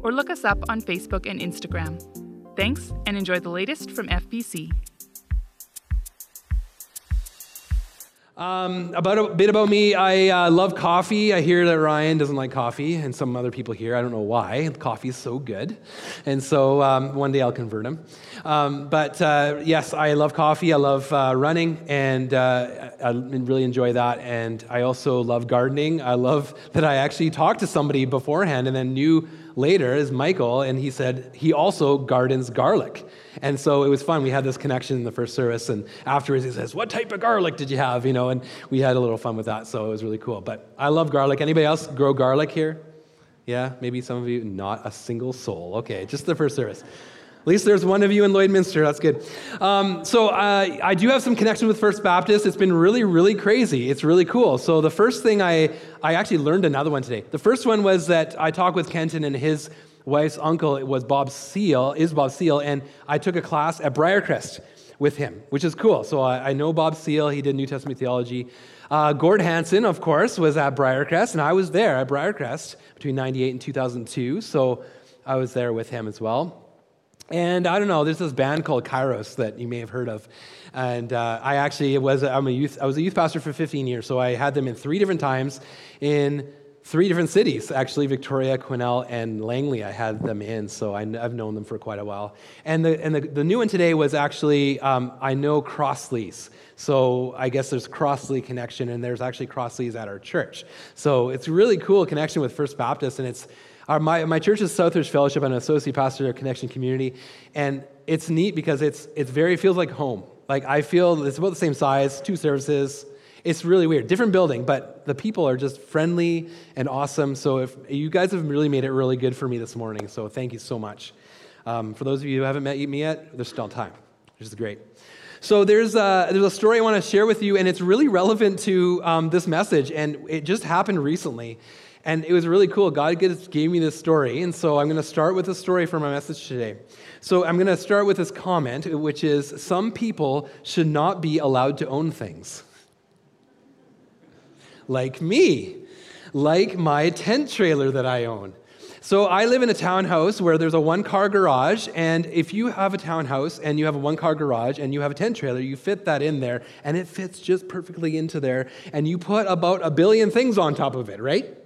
or look us up on Facebook and Instagram. Thanks, and enjoy the latest from FBC. Um, about a bit about me, I uh, love coffee. I hear that Ryan doesn't like coffee, and some other people here. I don't know why. Coffee is so good, and so um, one day I'll convert him. Um, but uh, yes, I love coffee. I love uh, running, and uh, I really enjoy that. And I also love gardening. I love that I actually talked to somebody beforehand and then knew later is Michael, and he said he also gardens garlic. And so it was fun. We had this connection in the first service, and afterwards he says, "What type of garlic did you have?" You know, and we had a little fun with that. So it was really cool. But I love garlic. Anybody else grow garlic here? Yeah, maybe some of you. Not a single soul. Okay, just the first service. At least there's one of you in Lloydminster. That's good. Um, so uh, I do have some connection with First Baptist. It's been really, really crazy. It's really cool. So the first thing I, I actually learned another one today. The first one was that I talked with Kenton and his wife's uncle was Bob Seal, is Bob Seal, and I took a class at Briarcrest with him, which is cool. So I, I know Bob Seal. He did New Testament theology. Uh, Gord Hansen, of course, was at Briarcrest, and I was there at Briarcrest between 98 and 2002. So I was there with him as well. And I don't know, there's this band called Kairos that you may have heard of. And uh, I actually was, I'm a youth, I was a youth pastor for 15 years, so I had them in three different times in three different cities, actually, Victoria, Quesnel, and Langley. I had them in, so I, have known them for quite a while. And the, and the, the new one today was actually, um, I know Crossleys. So I guess there's Crossley connection, and there's actually Crossleys at our church. So it's really cool connection with First Baptist, and it's our, my, my church is Southridge Fellowship. An associate pastor Connection Community. And it's neat because it's, it's very, feels like home. Like I feel it's about the same size, two services. It's really weird. Different building, but the people are just friendly and awesome. So if you guys have really made it really good for me this morning. So thank you so much. Um, for those of you who haven't met me yet, there's still time, which is great. So there's a, there's a story I want to share with you, and it's really relevant to um, this message, and it just happened recently. And it was really cool. God gave me this story. And so I'm going to start with a story for my message today. So I'm going to start with this comment, which is Some people should not be allowed to own things. Like me, like my tent trailer that I own. So I live in a townhouse where there's a one car garage. And if you have a townhouse and you have a one car garage and you have a tent trailer, you fit that in there and it fits just perfectly into there. And you put about a billion things on top of it, right?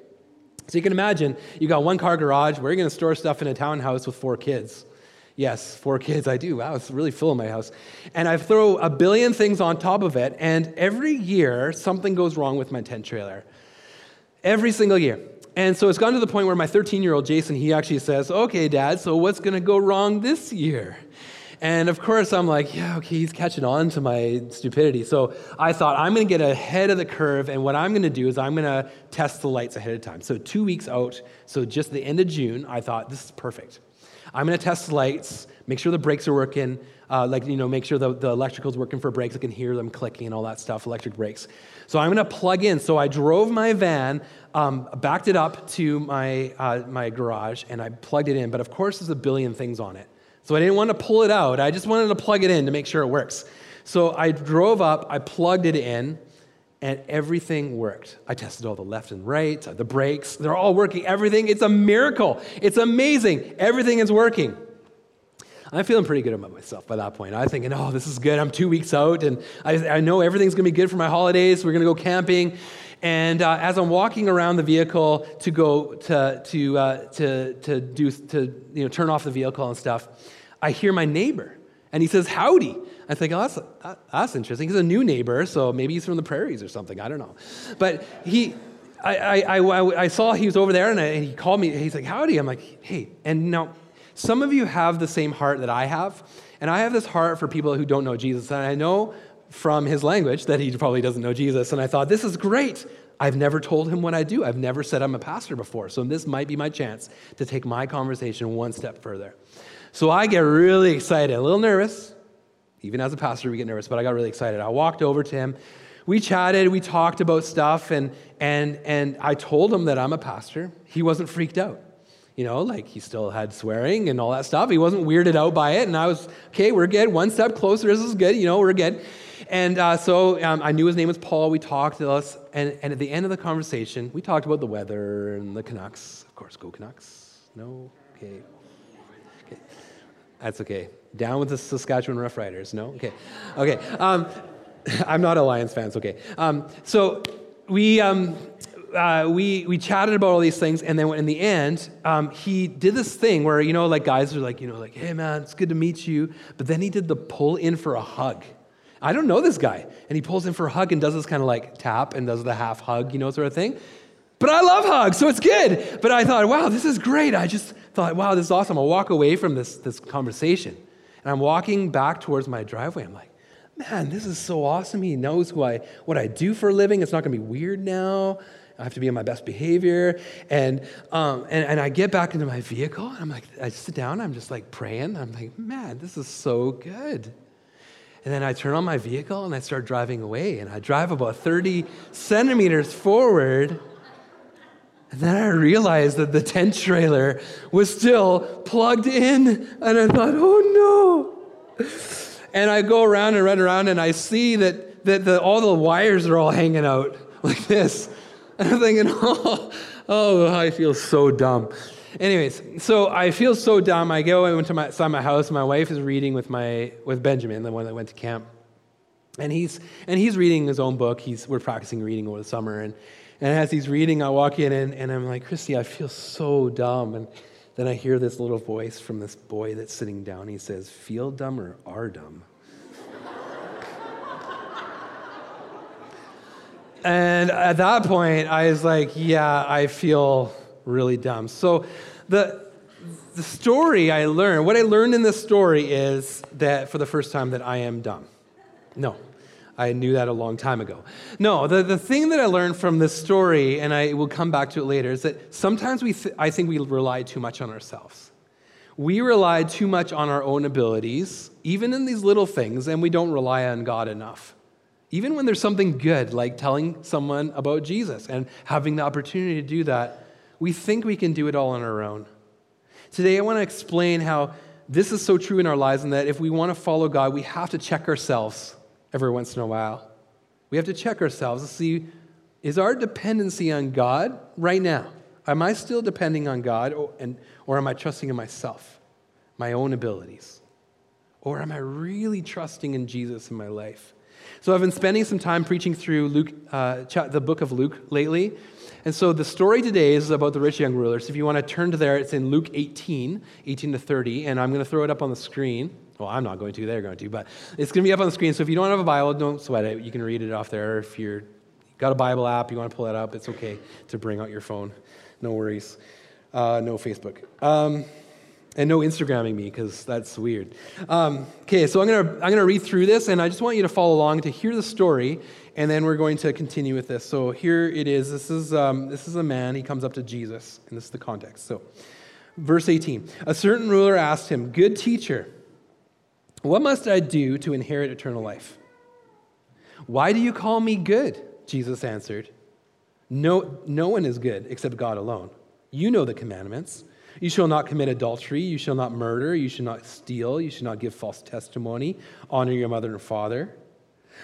So you can imagine you got one car garage. Where are you going to store stuff in a townhouse with four kids? Yes, four kids. I do. Wow, it's really full in my house. And I throw a billion things on top of it, and every year something goes wrong with my tent trailer. Every single year. And so it's gotten to the point where my 13 year old Jason, he actually says, Okay, dad, so what's going to go wrong this year? And of course, I'm like, yeah, okay, he's catching on to my stupidity. So I thought, I'm going to get ahead of the curve, and what I'm going to do is I'm going to test the lights ahead of time. So two weeks out, so just the end of June, I thought, this is perfect. I'm going to test the lights, make sure the brakes are working, uh, like, you know, make sure the, the electrical's working for brakes. I can hear them clicking and all that stuff, electric brakes. So I'm going to plug in. So I drove my van, um, backed it up to my, uh, my garage, and I plugged it in. But of course, there's a billion things on it. So I didn't want to pull it out. I just wanted to plug it in to make sure it works. So I drove up, I plugged it in, and everything worked. I tested all the left and right, uh, the brakes, they're all working. Everything, it's a miracle. It's amazing. Everything is working. I'm feeling pretty good about myself by that point. I'm thinking, oh, this is good. I'm two weeks out, and I, I know everything's going to be good for my holidays. We're going to go camping. And uh, as I'm walking around the vehicle to go to, to, uh, to, to, do, to you know, turn off the vehicle and stuff, I hear my neighbor. And he says, Howdy. I think, oh, that's, that's interesting. He's a new neighbor, so maybe he's from the prairies or something. I don't know. But he, I, I, I, I saw he was over there and, I, and he called me. He's like, Howdy. I'm like, Hey. And now, some of you have the same heart that I have. And I have this heart for people who don't know Jesus. And I know from his language that he probably doesn't know Jesus. And I thought, this is great. I've never told him what I do. I've never said I'm a pastor before. So this might be my chance to take my conversation one step further. So I get really excited, a little nervous. Even as a pastor, we get nervous, but I got really excited. I walked over to him. We chatted, we talked about stuff, and, and, and I told him that I'm a pastor. He wasn't freaked out. You know, like he still had swearing and all that stuff. He wasn't weirded out by it. And I was, okay, we're good. One step closer. This is good. You know, we're good. And uh, so um, I knew his name was Paul. We talked to us. And, and at the end of the conversation, we talked about the weather and the Canucks. Of course, go Canucks. No? Okay. okay. That's okay. Down with the Saskatchewan Roughriders. No? Okay. Okay. Um, I'm not a Lions fan. It's okay. Um, so we. Um, uh, we, we chatted about all these things, and then in the end, um, he did this thing where, you know, like guys are like, you know, like, hey man, it's good to meet you. But then he did the pull in for a hug. I don't know this guy. And he pulls in for a hug and does this kind of like tap and does the half hug, you know, sort of thing. But I love hugs, so it's good. But I thought, wow, this is great. I just thought, wow, this is awesome. I'll walk away from this, this conversation. And I'm walking back towards my driveway. I'm like, man, this is so awesome. He knows who I, what I do for a living. It's not going to be weird now. I have to be on my best behavior. And, um, and, and I get back into my vehicle, and I'm like, I sit down, I'm just like praying. I'm like, man, this is so good. And then I turn on my vehicle and I start driving away. And I drive about 30 centimeters forward. And then I realized that the tent trailer was still plugged in. And I thought, oh no. And I go around and run around and I see that, that the, all the wires are all hanging out like this. And I'm thinking, oh, oh, I feel so dumb. Anyways, so I feel so dumb. I go into my, inside my house. My wife is reading with my with Benjamin, the one that went to camp, and he's and he's reading his own book. He's we're practicing reading over the summer, and and as he's reading, I walk in and, and I'm like, Christy, I feel so dumb. And then I hear this little voice from this boy that's sitting down. He says, "Feel dumb or are dumb." And at that point, I was like, yeah, I feel really dumb. So the, the story I learned, what I learned in this story is that for the first time that I am dumb. No, I knew that a long time ago. No, the, the thing that I learned from this story, and I will come back to it later, is that sometimes we th- I think we rely too much on ourselves. We rely too much on our own abilities, even in these little things, and we don't rely on God enough. Even when there's something good, like telling someone about Jesus and having the opportunity to do that, we think we can do it all on our own. Today, I want to explain how this is so true in our lives and that if we want to follow God, we have to check ourselves every once in a while. We have to check ourselves to see is our dependency on God right now? Am I still depending on God or, and, or am I trusting in myself, my own abilities? Or am I really trusting in Jesus in my life? So I've been spending some time preaching through Luke, uh, the book of Luke lately. And so the story today is about the rich young ruler. So if you want to turn to there, it's in Luke 18, 18 to 30. And I'm going to throw it up on the screen. Well, I'm not going to, they're going to, but it's going to be up on the screen. So if you don't have a Bible, don't sweat it. You can read it off there. If you've got a Bible app, you want to pull that up, it's okay to bring out your phone. No worries. Uh, no Facebook. Um, and no Instagramming me because that's weird. Um, okay, so I'm gonna I'm gonna read through this, and I just want you to follow along to hear the story, and then we're going to continue with this. So here it is. This is um, this is a man. He comes up to Jesus, and this is the context. So, verse 18: A certain ruler asked him, "Good teacher, what must I do to inherit eternal life?" Why do you call me good? Jesus answered. No, no one is good except God alone. You know the commandments. You shall not commit adultery. You shall not murder. You shall not steal. You shall not give false testimony. Honor your mother and father.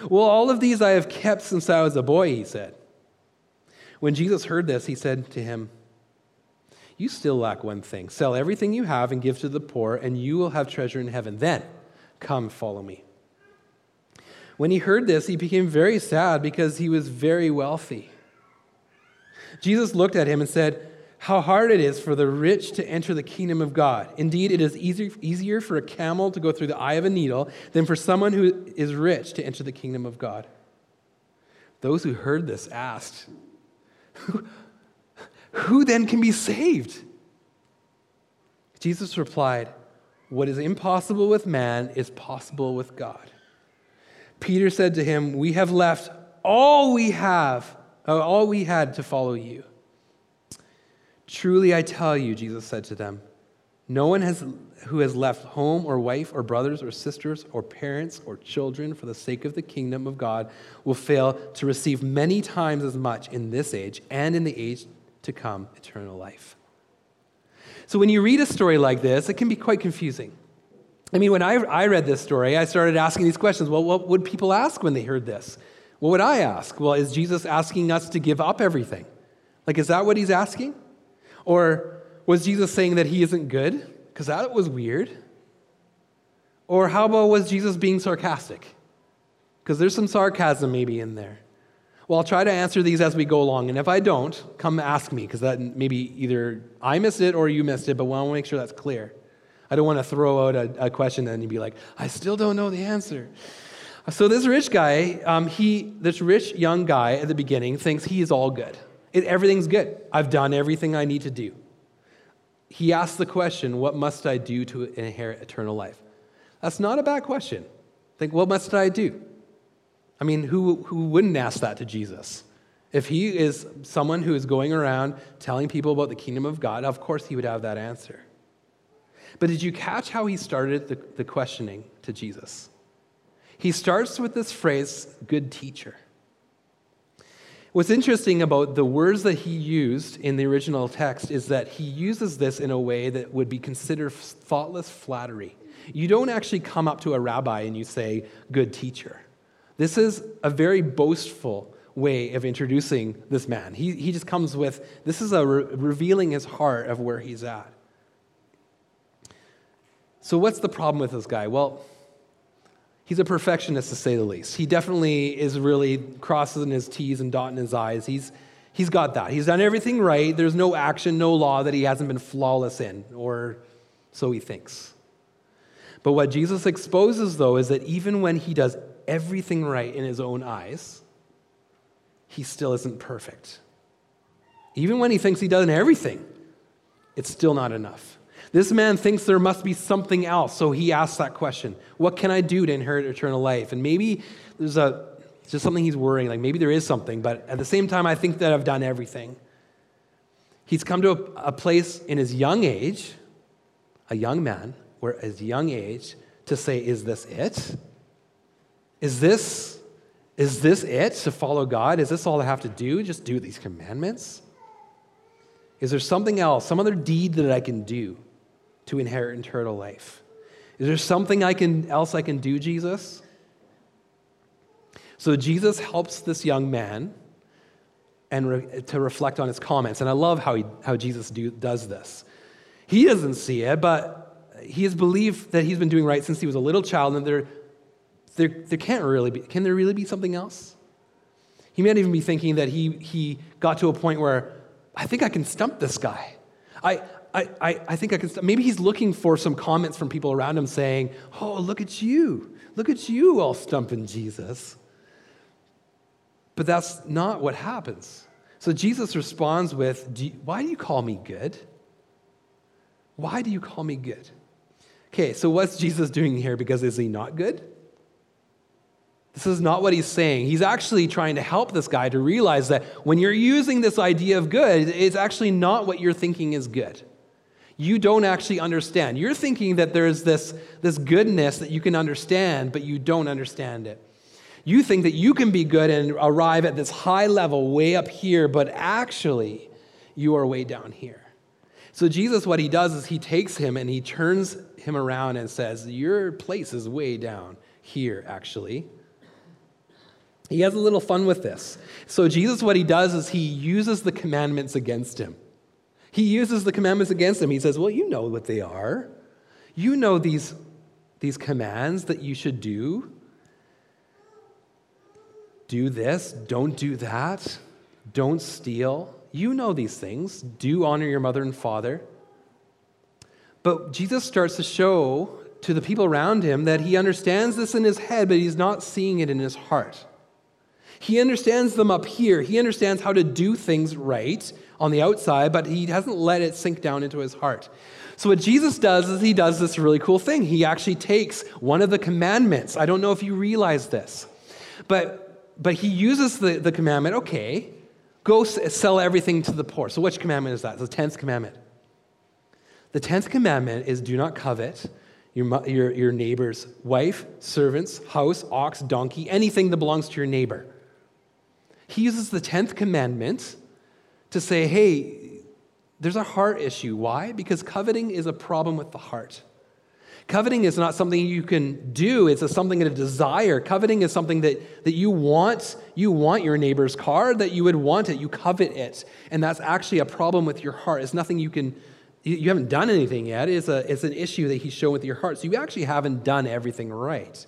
Well, all of these I have kept since I was a boy, he said. When Jesus heard this, he said to him, You still lack one thing. Sell everything you have and give to the poor, and you will have treasure in heaven. Then come, follow me. When he heard this, he became very sad because he was very wealthy. Jesus looked at him and said, how hard it is for the rich to enter the kingdom of God. Indeed, it is easier, easier for a camel to go through the eye of a needle than for someone who is rich to enter the kingdom of God. Those who heard this asked, Who, who then can be saved? Jesus replied, What is impossible with man is possible with God. Peter said to him, We have left all we have uh, all we had to follow you. Truly I tell you, Jesus said to them, no one has, who has left home or wife or brothers or sisters or parents or children for the sake of the kingdom of God will fail to receive many times as much in this age and in the age to come eternal life. So when you read a story like this, it can be quite confusing. I mean, when I, I read this story, I started asking these questions. Well, what would people ask when they heard this? What would I ask? Well, is Jesus asking us to give up everything? Like, is that what he's asking? Or was Jesus saying that he isn't good? Because that was weird. Or how about was Jesus being sarcastic? Because there's some sarcasm maybe in there. Well, I'll try to answer these as we go along. And if I don't, come ask me, because that maybe either I missed it or you missed it, but I want to make sure that's clear. I don't want to throw out a, a question and you'd be like, I still don't know the answer. So this rich guy, um, he, this rich young guy at the beginning thinks he is all good. It, everything's good. I've done everything I need to do. He asks the question, What must I do to inherit eternal life? That's not a bad question. Think, what must I do? I mean, who, who wouldn't ask that to Jesus? If he is someone who is going around telling people about the kingdom of God, of course he would have that answer. But did you catch how he started the, the questioning to Jesus? He starts with this phrase, good teacher. What's interesting about the words that he used in the original text is that he uses this in a way that would be considered thoughtless flattery. You don't actually come up to a rabbi and you say, good teacher. This is a very boastful way of introducing this man. He, he just comes with, this is a re- revealing his heart of where he's at. So, what's the problem with this guy? Well, he's a perfectionist to say the least. He definitely is really crossing his T's and dotting his I's. He's, he's got that. He's done everything right. There's no action, no law that he hasn't been flawless in, or so he thinks. But what Jesus exposes, though, is that even when he does everything right in his own eyes, he still isn't perfect. Even when he thinks he does everything, it's still not enough. This man thinks there must be something else, so he asks that question What can I do to inherit eternal life? And maybe there's a, just something he's worrying, like maybe there is something, but at the same time, I think that I've done everything. He's come to a, a place in his young age, a young man, where his young age, to say, Is this it? Is this, is this it to follow God? Is this all I have to do? Just do these commandments? Is there something else, some other deed that I can do? To inherit eternal life. Is there something I can, else I can do, Jesus? So Jesus helps this young man and re, to reflect on his comments. And I love how, he, how Jesus do, does this. He doesn't see it, but he has believed that he's been doing right since he was a little child, and there, there, there can't really be, can there really be something else? He might even be thinking that he, he got to a point where I think I can stump this guy. I, I, I, I think I can, maybe he's looking for some comments from people around him saying, Oh, look at you. Look at you all stumping Jesus. But that's not what happens. So Jesus responds with, do you, Why do you call me good? Why do you call me good? Okay, so what's Jesus doing here? Because is he not good? This is not what he's saying. He's actually trying to help this guy to realize that when you're using this idea of good, it's actually not what you're thinking is good you don't actually understand. You're thinking that there's this, this goodness that you can understand, but you don't understand it. You think that you can be good and arrive at this high level way up here, but actually, you are way down here. So, Jesus, what he does is he takes him and he turns him around and says, Your place is way down here, actually. He has a little fun with this. So, Jesus, what he does is he uses the commandments against him. He uses the commandments against them. He says, Well, you know what they are. You know these, these commands that you should do. Do this, don't do that, don't steal. You know these things. Do honor your mother and father. But Jesus starts to show to the people around him that he understands this in his head, but he's not seeing it in his heart. He understands them up here. He understands how to do things right, on the outside, but he hasn't let it sink down into his heart. So, what Jesus does is he does this really cool thing. He actually takes one of the commandments. I don't know if you realize this, but, but he uses the, the commandment okay, Go sell everything to the poor. So, which commandment is that? The 10th commandment. The 10th commandment is do not covet your, your, your neighbor's wife, servants, house, ox, donkey, anything that belongs to your neighbor. He uses the 10th commandment to say, hey, there's a heart issue. Why? Because coveting is a problem with the heart. Coveting is not something you can do, it's a, something, a desire. Coveting is something that, that you want. You want your neighbor's car, that you would want it, you covet it. And that's actually a problem with your heart. It's nothing you can, you haven't done anything yet. It's, a, it's an issue that he's shown with your heart. So you actually haven't done everything right.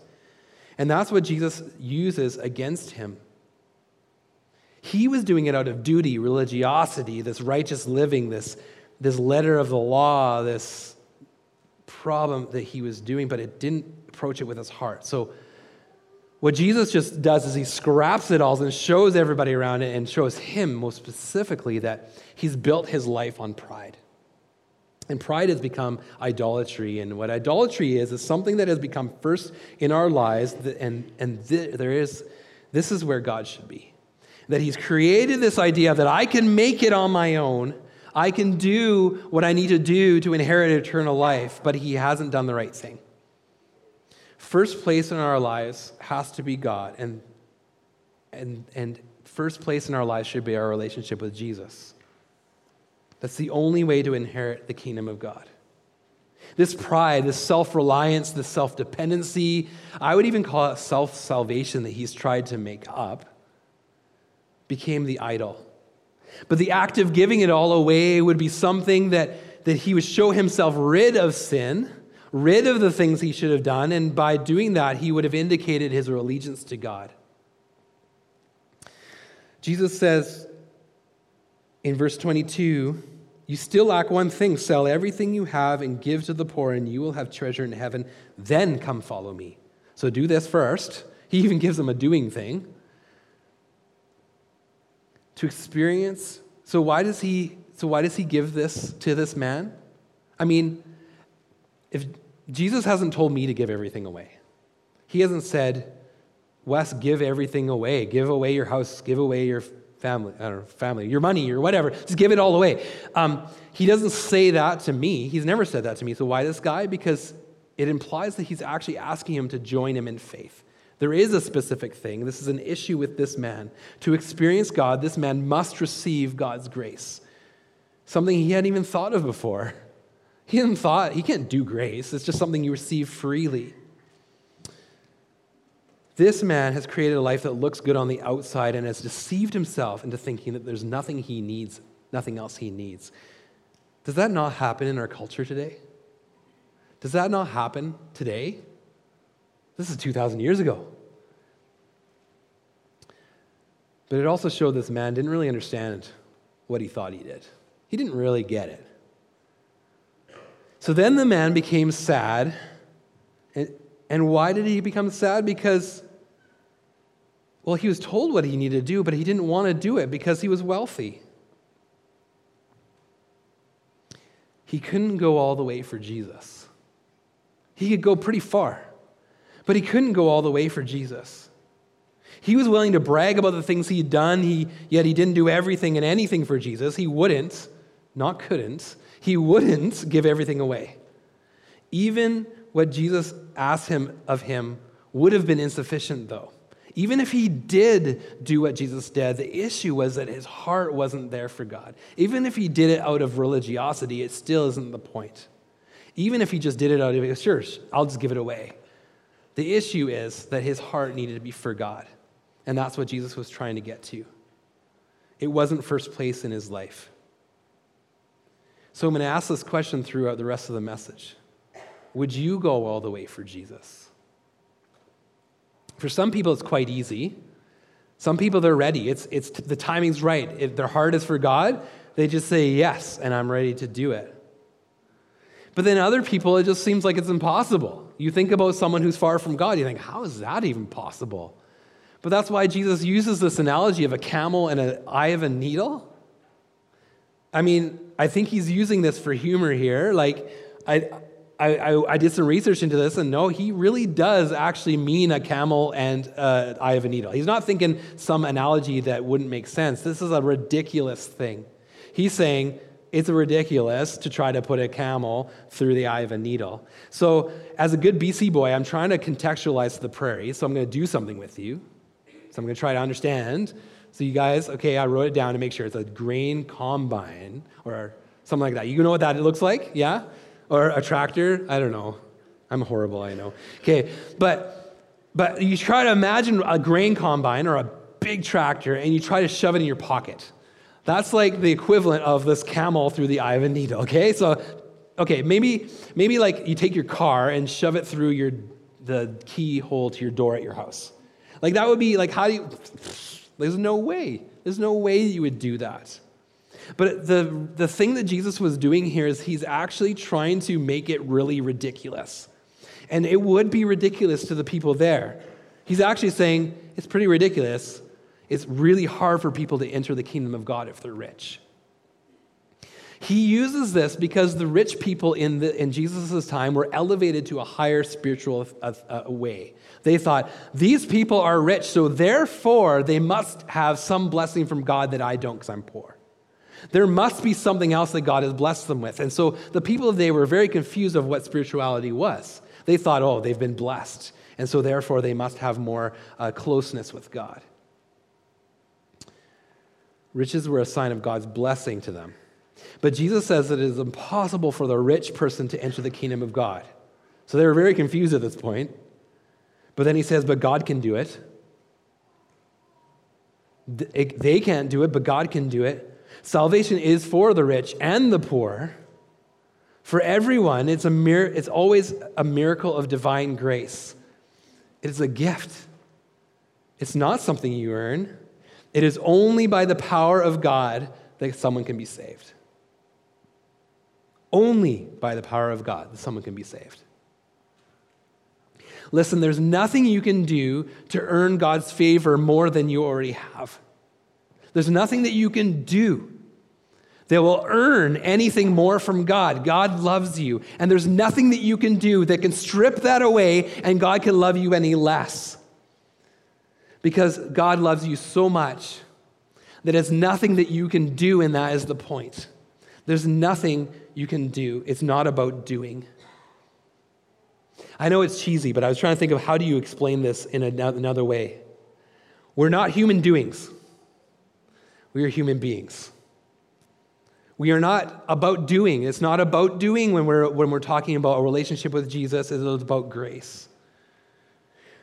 And that's what Jesus uses against him. He was doing it out of duty, religiosity, this righteous living, this, this letter of the law, this problem that he was doing, but it didn't approach it with his heart. So, what Jesus just does is he scraps it all and shows everybody around it and shows him most specifically that he's built his life on pride. And pride has become idolatry. And what idolatry is, is something that has become first in our lives. And, and th- there is, this is where God should be. That he's created this idea that I can make it on my own, I can do what I need to do to inherit eternal life, but he hasn't done the right thing. First place in our lives has to be God, and, and, and first place in our lives should be our relationship with Jesus. That's the only way to inherit the kingdom of God. This pride, this self reliance, this self dependency, I would even call it self salvation that he's tried to make up, became the idol but the act of giving it all away would be something that, that he would show himself rid of sin, rid of the things he should have done, and by doing that, he would have indicated his allegiance to God. Jesus says in verse 22 You still lack one thing sell everything you have and give to the poor, and you will have treasure in heaven. Then come follow me. So do this first. He even gives them a doing thing to experience. So why does he so why does he give this to this man? I mean, if Jesus hasn't told me to give everything away. He hasn't said, Wes, give everything away. Give away your house, give away your family, I don't know, family, your money, or whatever. Just give it all away. Um, he doesn't say that to me. He's never said that to me. So why this guy? Because it implies that he's actually asking him to join him in faith. There is a specific thing. This is an issue with this man. To experience God, this man must receive God's grace. Something he hadn't even thought of before. He hadn't thought, he can't do grace. It's just something you receive freely. This man has created a life that looks good on the outside and has deceived himself into thinking that there's nothing he needs, nothing else he needs. Does that not happen in our culture today? Does that not happen today? This is 2,000 years ago. But it also showed this man didn't really understand what he thought he did. He didn't really get it. So then the man became sad. And, and why did he become sad? Because, well, he was told what he needed to do, but he didn't want to do it because he was wealthy. He couldn't go all the way for Jesus. He could go pretty far. But he couldn't go all the way for Jesus. He was willing to brag about the things he'd done, he, yet he didn't do everything and anything for Jesus. He wouldn't, not couldn't, he wouldn't give everything away. Even what Jesus asked him of him would have been insufficient, though. Even if he did do what Jesus did, the issue was that his heart wasn't there for God. Even if he did it out of religiosity, it still isn't the point. Even if he just did it out of, sure, I'll just give it away. The issue is that his heart needed to be for God. And that's what Jesus was trying to get to. It wasn't first place in his life. So I'm going to ask this question throughout the rest of the message Would you go all the way for Jesus? For some people, it's quite easy. Some people, they're ready. It's, it's, the timing's right. If their heart is for God, they just say, Yes, and I'm ready to do it. But then other people, it just seems like it's impossible. You think about someone who's far from God, you think, how is that even possible? But that's why Jesus uses this analogy of a camel and an eye of a needle. I mean, I think he's using this for humor here. Like, I, I, I, I, did some research into this, and no, he really does actually mean a camel and uh, eye of a needle. He's not thinking some analogy that wouldn't make sense. This is a ridiculous thing. He's saying it's ridiculous to try to put a camel through the eye of a needle. So, as a good BC boy, I'm trying to contextualize the prairie, so I'm going to do something with you. So, I'm going to try to understand. So, you guys, okay, I wrote it down to make sure it's a grain combine or something like that. You know what that looks like? Yeah? or a tractor. I don't know. I'm horrible, I know. Okay, but but you try to imagine a grain combine or a big tractor and you try to shove it in your pocket. That's like the equivalent of this camel through the eye of a needle, okay? So okay, maybe maybe like you take your car and shove it through your the keyhole to your door at your house. Like that would be like how do you there's no way. There's no way you would do that. But the, the thing that Jesus was doing here is he's actually trying to make it really ridiculous. And it would be ridiculous to the people there. He's actually saying it's pretty ridiculous. It's really hard for people to enter the kingdom of God if they're rich. He uses this because the rich people in, in Jesus' time were elevated to a higher spiritual uh, uh, way. They thought, these people are rich, so therefore they must have some blessing from God that I don't because I'm poor. There must be something else that God has blessed them with. And so the people of the day were very confused of what spirituality was. They thought, oh, they've been blessed. And so therefore they must have more uh, closeness with God. Riches were a sign of God's blessing to them. But Jesus says that it is impossible for the rich person to enter the kingdom of God. So they were very confused at this point. But then he says, but God can do it. They can't do it, but God can do it. Salvation is for the rich and the poor. For everyone, it's, a mir- it's always a miracle of divine grace. It is a gift. It's not something you earn. It is only by the power of God that someone can be saved. Only by the power of God that someone can be saved. Listen, there's nothing you can do to earn God's favor more than you already have. There's nothing that you can do that will earn anything more from God. God loves you, and there's nothing that you can do that can strip that away and God can love you any less. Because God loves you so much that it's nothing that you can do, and that is the point. There's nothing you can do. It's not about doing. I know it's cheesy, but I was trying to think of how do you explain this in another way. We're not human doings. We are human beings. We are not about doing. It's not about doing when we're, when we're talking about a relationship with Jesus, it is about grace.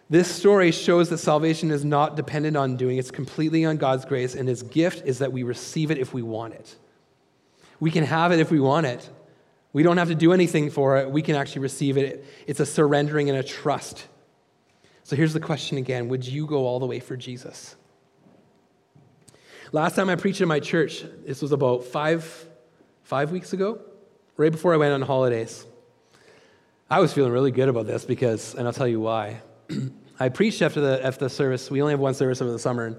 This story shows that salvation is not dependent on doing, it's completely on God's grace, and His gift is that we receive it if we want it. We can have it if we want it. We don't have to do anything for it, we can actually receive it. It's a surrendering and a trust. So here's the question again Would you go all the way for Jesus? Last time I preached in my church, this was about five, five weeks ago, right before I went on holidays. I was feeling really good about this because, and I'll tell you why. I preached after the, after the service. We only have one service over the summer. And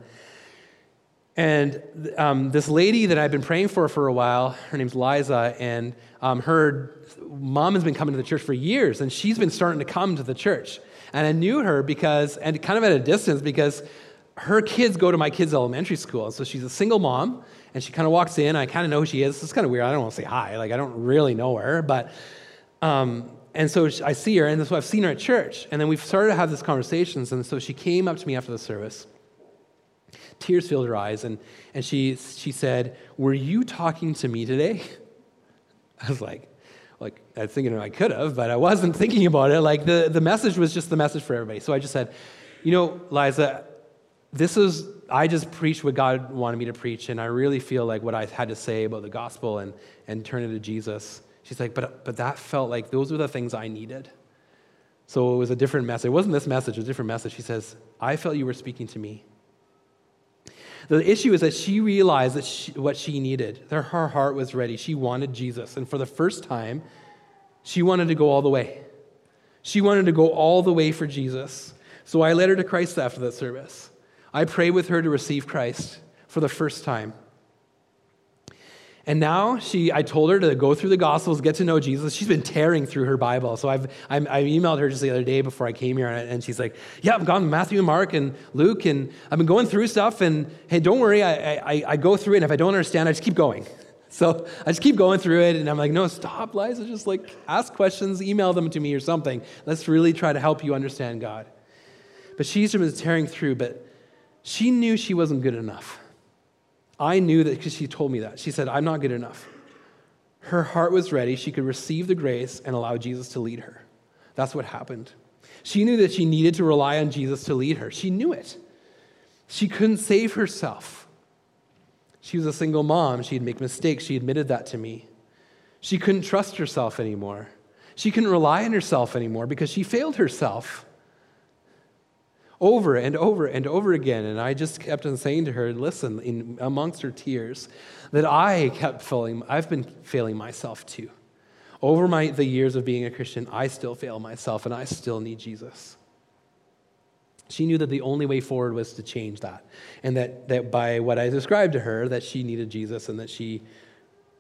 um, this lady that I've been praying for for a while, her name's Liza, and um, her mom has been coming to the church for years, and she's been starting to come to the church. And I knew her because, and kind of at a distance, because her kids go to my kids' elementary school. So she's a single mom, and she kind of walks in. I kind of know who she is. It's kind of weird. I don't want to say hi. Like, I don't really know her. But, um, and so I see her, and so I've seen her at church. And then we've started to have these conversations. And so she came up to me after the service. Tears filled her eyes, and, and she, she said, Were you talking to me today? I was like, like I was thinking I could have, but I wasn't thinking about it. Like the, the message was just the message for everybody. So I just said, you know, Liza, this is i just preached what god wanted me to preach and i really feel like what i had to say about the gospel and, and turn it to jesus she's like but, but that felt like those were the things i needed so it was a different message it wasn't this message it was a different message she says i felt you were speaking to me the issue is that she realized that she, what she needed. That her heart was ready. She wanted jesus. And for the first time she wanted to go all the way. She wanted to go all the way for jesus. So i led her to christ after that service. I prayed with her to receive Christ for the first time. And now she, I told her to go through the Gospels, get to know Jesus. She's been tearing through her Bible. So I've, I, I emailed her just the other day before I came here, and she's like, "Yeah, I've gone Matthew and Mark and Luke, and I've been going through stuff. And hey, don't worry, I, I, I go through it. And if I don't understand, I just keep going. So I just keep going through it, and I'm like, no, stop, Liza. Just like ask questions, email them to me or something. Let's really try to help you understand God. But she's been tearing through, but she knew she wasn't good enough. I knew that because she told me that. She said, I'm not good enough. Her heart was ready. She could receive the grace and allow Jesus to lead her. That's what happened. She knew that she needed to rely on Jesus to lead her. She knew it. She couldn't save herself. She was a single mom. She'd make mistakes. She admitted that to me. She couldn't trust herself anymore. She couldn't rely on herself anymore because she failed herself over and over and over again. And I just kept on saying to her, listen, in, amongst her tears, that I kept failing, I've been failing myself too. Over my, the years of being a Christian, I still fail myself and I still need Jesus. She knew that the only way forward was to change that. And that, that by what I described to her, that she needed Jesus and that she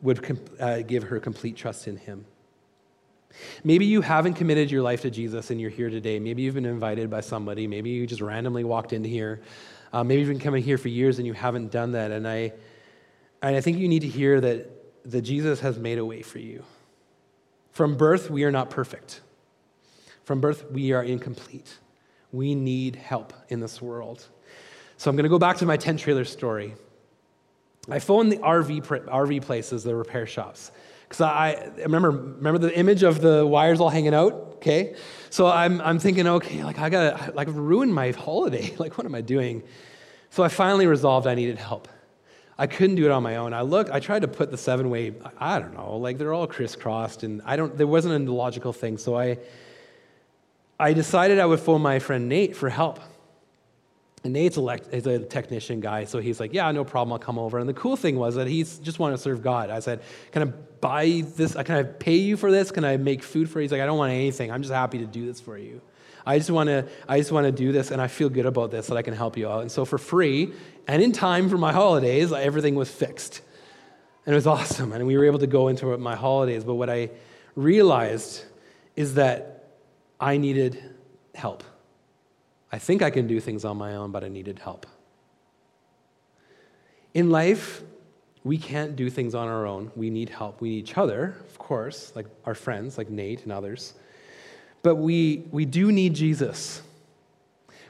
would uh, give her complete trust in him. Maybe you haven't committed your life to Jesus and you're here today. Maybe you've been invited by somebody. Maybe you just randomly walked into here. Uh, maybe you've been coming here for years and you haven't done that. And I, and I think you need to hear that, that Jesus has made a way for you. From birth, we are not perfect. From birth, we are incomplete. We need help in this world. So I'm going to go back to my tent trailer story. I phoned the RV, RV places, the repair shops. Because I, I remember, remember the image of the wires all hanging out, okay? So I'm, I'm thinking, okay, like I gotta, like ruined my holiday. Like what am I doing? So I finally resolved I needed help. I couldn't do it on my own. I looked, I tried to put the seven way, I don't know, like they're all crisscrossed and I don't, there wasn't a logical thing. So I, I decided I would phone my friend Nate for help. And Nate's a, a technician guy, so he's like, Yeah, no problem, I'll come over. And the cool thing was that he just wanted to serve God. I said, Can I buy this? Can I pay you for this? Can I make food for you? He's like, I don't want anything. I'm just happy to do this for you. I just want to I just want to do this and I feel good about this that I can help you out. And so for free and in time for my holidays, everything was fixed. And it was awesome. And we were able to go into my holidays. But what I realized is that I needed help. I think I can do things on my own, but I needed help. In life, we can't do things on our own. We need help. We need each other, of course, like our friends, like Nate and others. But we, we do need Jesus.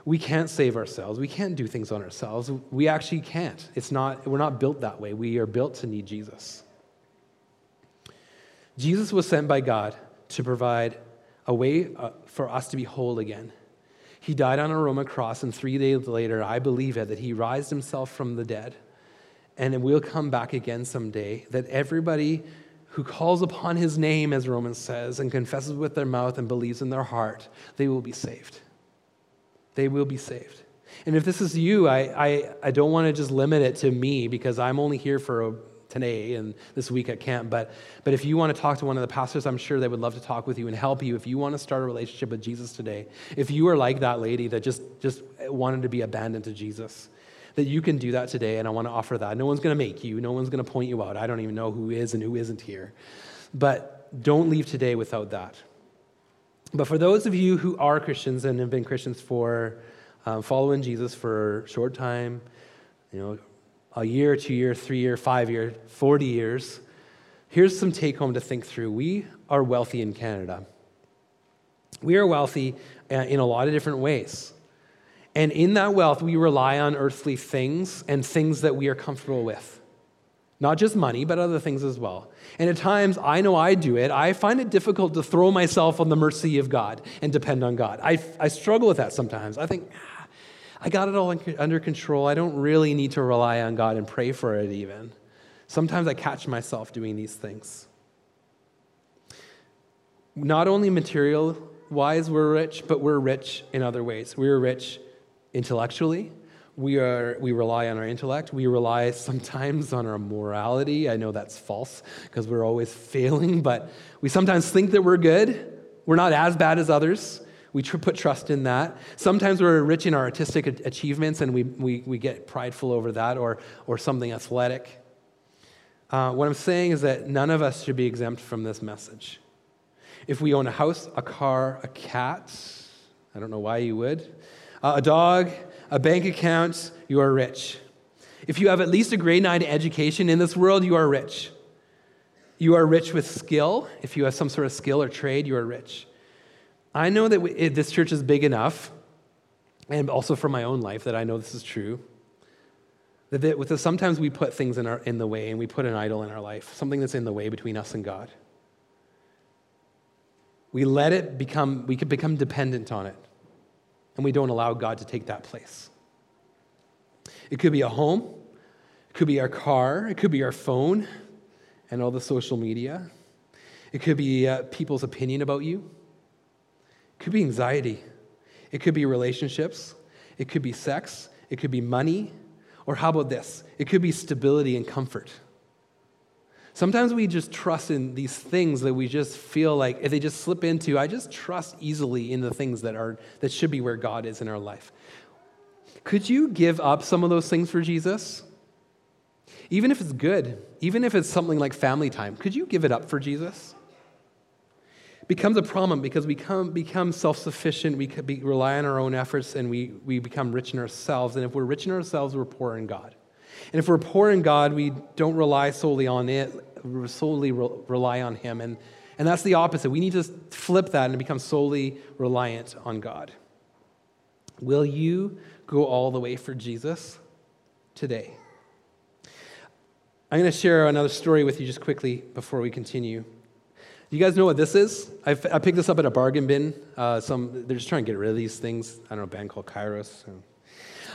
We can't save ourselves. We can't do things on ourselves. We actually can't. It's not, we're not built that way. We are built to need Jesus. Jesus was sent by God to provide a way uh, for us to be whole again. He died on a Roman cross, and three days later, I believe it, that he raised himself from the dead. And it will come back again someday, that everybody who calls upon his name, as Romans says, and confesses with their mouth and believes in their heart, they will be saved. They will be saved. And if this is you, I, I, I don't want to just limit it to me because I'm only here for a today and this week at camp. But, but if you want to talk to one of the pastors, I'm sure they would love to talk with you and help you if you want to start a relationship with Jesus today. If you are like that lady that just, just wanted to be abandoned to Jesus, that you can do that today, and I want to offer that. No one's going to make you, no one's going to point you out. I don't even know who is and who isn't here. But don't leave today without that. But for those of you who are Christians and have been Christians for um, following Jesus for a short time, you know, a year, two year, three year, five year, 40 years, here's some take home to think through. We are wealthy in Canada. We are wealthy uh, in a lot of different ways. And in that wealth, we rely on earthly things and things that we are comfortable with. Not just money, but other things as well. And at times, I know I do it. I find it difficult to throw myself on the mercy of God and depend on God. I, I struggle with that sometimes. I think, I got it all under control. I don't really need to rely on God and pray for it, even. Sometimes I catch myself doing these things. Not only material wise, we're rich, but we're rich in other ways. We're rich intellectually. We, are, we rely on our intellect. We rely sometimes on our morality. I know that's false because we're always failing, but we sometimes think that we're good. We're not as bad as others. We put trust in that. Sometimes we're rich in our artistic achievements and we, we, we get prideful over that or, or something athletic. Uh, what I'm saying is that none of us should be exempt from this message. If we own a house, a car, a cat, I don't know why you would, uh, a dog, a bank account, you are rich. If you have at least a grade 9 education in this world, you are rich. You are rich with skill. If you have some sort of skill or trade, you are rich. I know that we, this church is big enough, and also from my own life, that I know this is true. That, that sometimes we put things in, our, in the way and we put an idol in our life, something that's in the way between us and God. We let it become, we could become dependent on it, and we don't allow God to take that place. It could be a home, it could be our car, it could be our phone and all the social media. It could be uh, people's opinion about you. It could be anxiety. It could be relationships. It could be sex. It could be money. Or how about this? It could be stability and comfort. Sometimes we just trust in these things that we just feel like if they just slip into, I just trust easily in the things that are that should be where God is in our life. Could you give up some of those things for Jesus? Even if it's good, even if it's something like family time, could you give it up for Jesus? Becomes a problem because we come, become self sufficient, we be, rely on our own efforts, and we, we become rich in ourselves. And if we're rich in ourselves, we're poor in God. And if we're poor in God, we don't rely solely on it, solely re- rely on Him. And, and that's the opposite. We need to flip that and become solely reliant on God. Will you go all the way for Jesus today? I'm going to share another story with you just quickly before we continue. Do you guys know what this is? I, I picked this up at a bargain bin. Uh, some they're just trying to get rid of these things. I don't know a band called Kairos.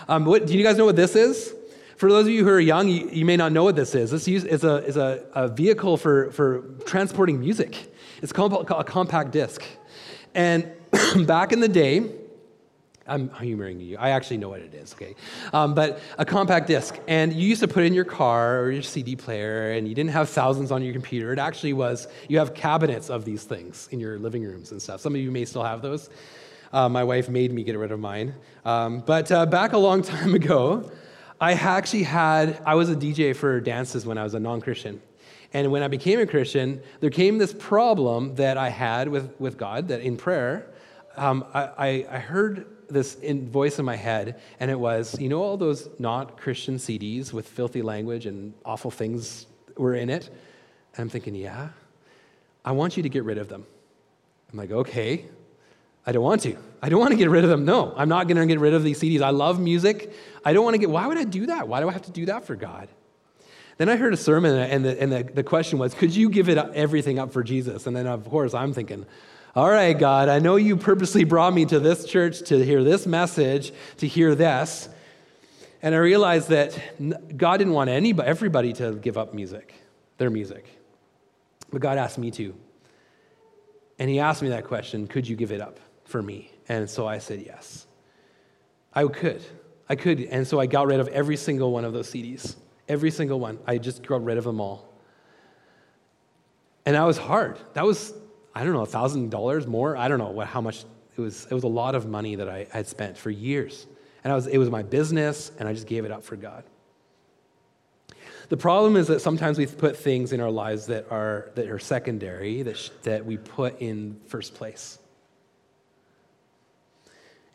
Um, what, do you guys know what this is? For those of you who are young, you, you may not know what this is. This is a, is a, a vehicle for, for transporting music. It's called a compact disc. And back in the day, I'm humoring you. I actually know what it is, okay? Um, but a compact disc. And you used to put it in your car or your CD player, and you didn't have thousands on your computer. It actually was, you have cabinets of these things in your living rooms and stuff. Some of you may still have those. Uh, my wife made me get rid of mine. Um, but uh, back a long time ago, I actually had, I was a DJ for dances when I was a non Christian. And when I became a Christian, there came this problem that I had with, with God that in prayer, um, I, I heard this in voice in my head, and it was, you know, all those not Christian CDs with filthy language and awful things were in it? And I'm thinking, yeah, I want you to get rid of them. I'm like, okay, I don't want to. I don't want to get rid of them. No, I'm not going to get rid of these CDs. I love music. I don't want to get, why would I do that? Why do I have to do that for God? Then I heard a sermon, and the, and the, the question was, could you give it everything up for Jesus? And then, of course, I'm thinking, all right, God, I know you purposely brought me to this church to hear this message, to hear this. And I realized that God didn't want anybody, everybody to give up music, their music. But God asked me to. And He asked me that question could you give it up for me? And so I said yes. I could. I could. And so I got rid of every single one of those CDs. Every single one. I just got rid of them all. And that was hard. That was I don't know, a thousand dollars more. I don't know what, how much it was. It was a lot of money that I had spent for years, and I was, it was my business, and I just gave it up for God. The problem is that sometimes we put things in our lives that are that are secondary that sh- that we put in first place.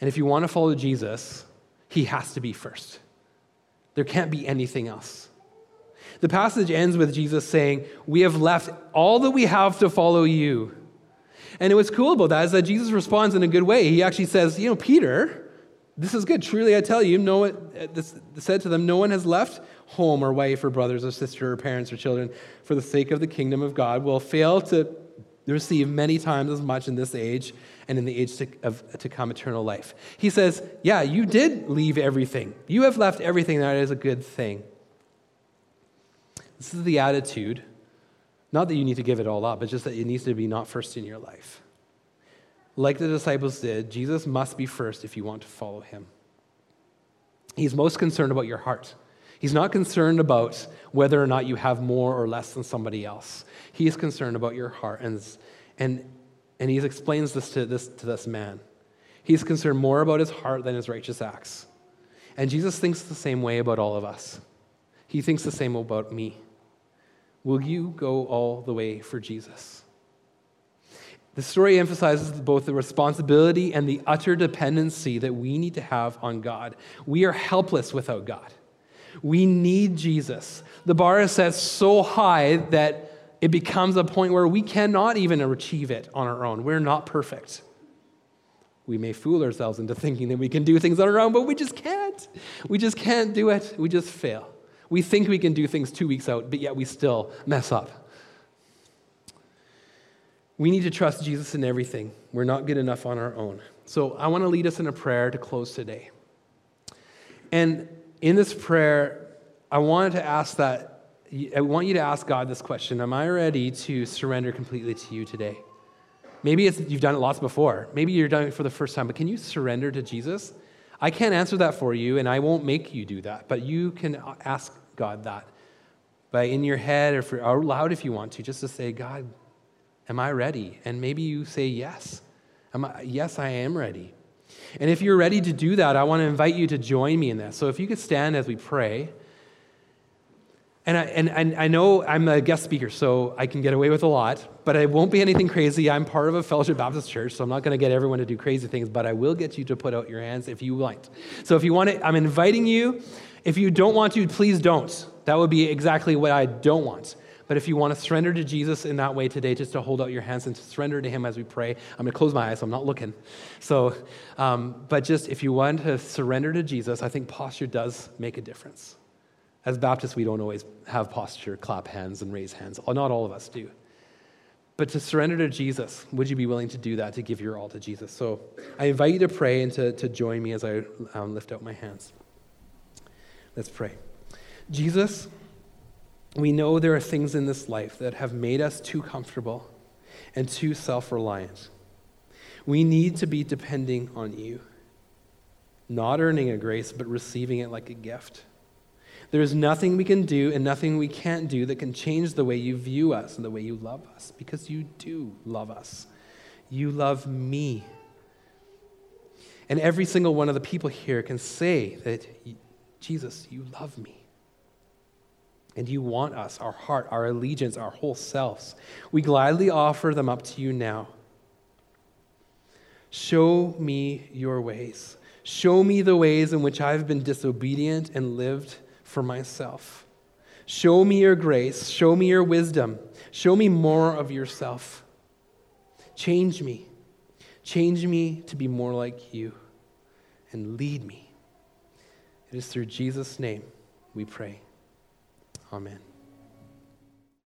And if you want to follow Jesus, he has to be first. There can't be anything else. The passage ends with Jesus saying, We have left all that we have to follow you. And what's cool about that is that Jesus responds in a good way. He actually says, You know, Peter, this is good. Truly, I tell you, no one, uh, this said to them, no one has left home or wife or brothers or sister or parents or children for the sake of the kingdom of God will fail to receive many times as much in this age and in the age to, of, to come eternal life. He says, Yeah, you did leave everything. You have left everything. That is a good thing. This is the attitude not that you need to give it all up, but just that it needs to be not first in your life. Like the disciples did, Jesus must be first if you want to follow him. He's most concerned about your heart. He's not concerned about whether or not you have more or less than somebody else. He is concerned about your heart. And, and, and he explains this to, this to this man. He's concerned more about his heart than his righteous acts. And Jesus thinks the same way about all of us. He thinks the same about me. Will you go all the way for Jesus? The story emphasizes both the responsibility and the utter dependency that we need to have on God. We are helpless without God. We need Jesus. The bar is set so high that it becomes a point where we cannot even achieve it on our own. We're not perfect. We may fool ourselves into thinking that we can do things on our own, but we just can't. We just can't do it. We just fail. We think we can do things two weeks out, but yet we still mess up. We need to trust Jesus in everything. We're not good enough on our own. So I want to lead us in a prayer to close today. And in this prayer, I wanted to ask that, I want you to ask God this question Am I ready to surrender completely to you today? Maybe you've done it lots before. Maybe you're doing it for the first time, but can you surrender to Jesus? I can't answer that for you, and I won't make you do that, but you can ask God that. By in your head or for, out loud if you want to, just to say, God, Am I ready? And maybe you say yes. I, yes, I am ready. And if you're ready to do that, I want to invite you to join me in this. So if you could stand as we pray. And I, and, and I know I'm a guest speaker, so I can get away with a lot, but it won't be anything crazy. I'm part of a Fellowship Baptist church, so I'm not going to get everyone to do crazy things, but I will get you to put out your hands if you want. So if you want it, I'm inviting you. If you don't want to, please don't. That would be exactly what I don't want. But if you want to surrender to Jesus in that way today, just to hold out your hands and to surrender to Him as we pray, I'm going to close my eyes, so I'm not looking. So, um, but just if you want to surrender to Jesus, I think posture does make a difference. As Baptists, we don't always have posture, clap hands, and raise hands. Not all of us do. But to surrender to Jesus, would you be willing to do that, to give your all to Jesus? So I invite you to pray and to, to join me as I um, lift out my hands. Let's pray. Jesus, we know there are things in this life that have made us too comfortable and too self reliant. We need to be depending on you, not earning a grace, but receiving it like a gift. There is nothing we can do and nothing we can't do that can change the way you view us and the way you love us, because you do love us. You love me. And every single one of the people here can say that, Jesus, you love me. And you want us, our heart, our allegiance, our whole selves. We gladly offer them up to you now. Show me your ways. Show me the ways in which I've been disobedient and lived for myself. Show me your grace. Show me your wisdom. Show me more of yourself. Change me. Change me to be more like you and lead me. It is through Jesus' name we pray. Amen.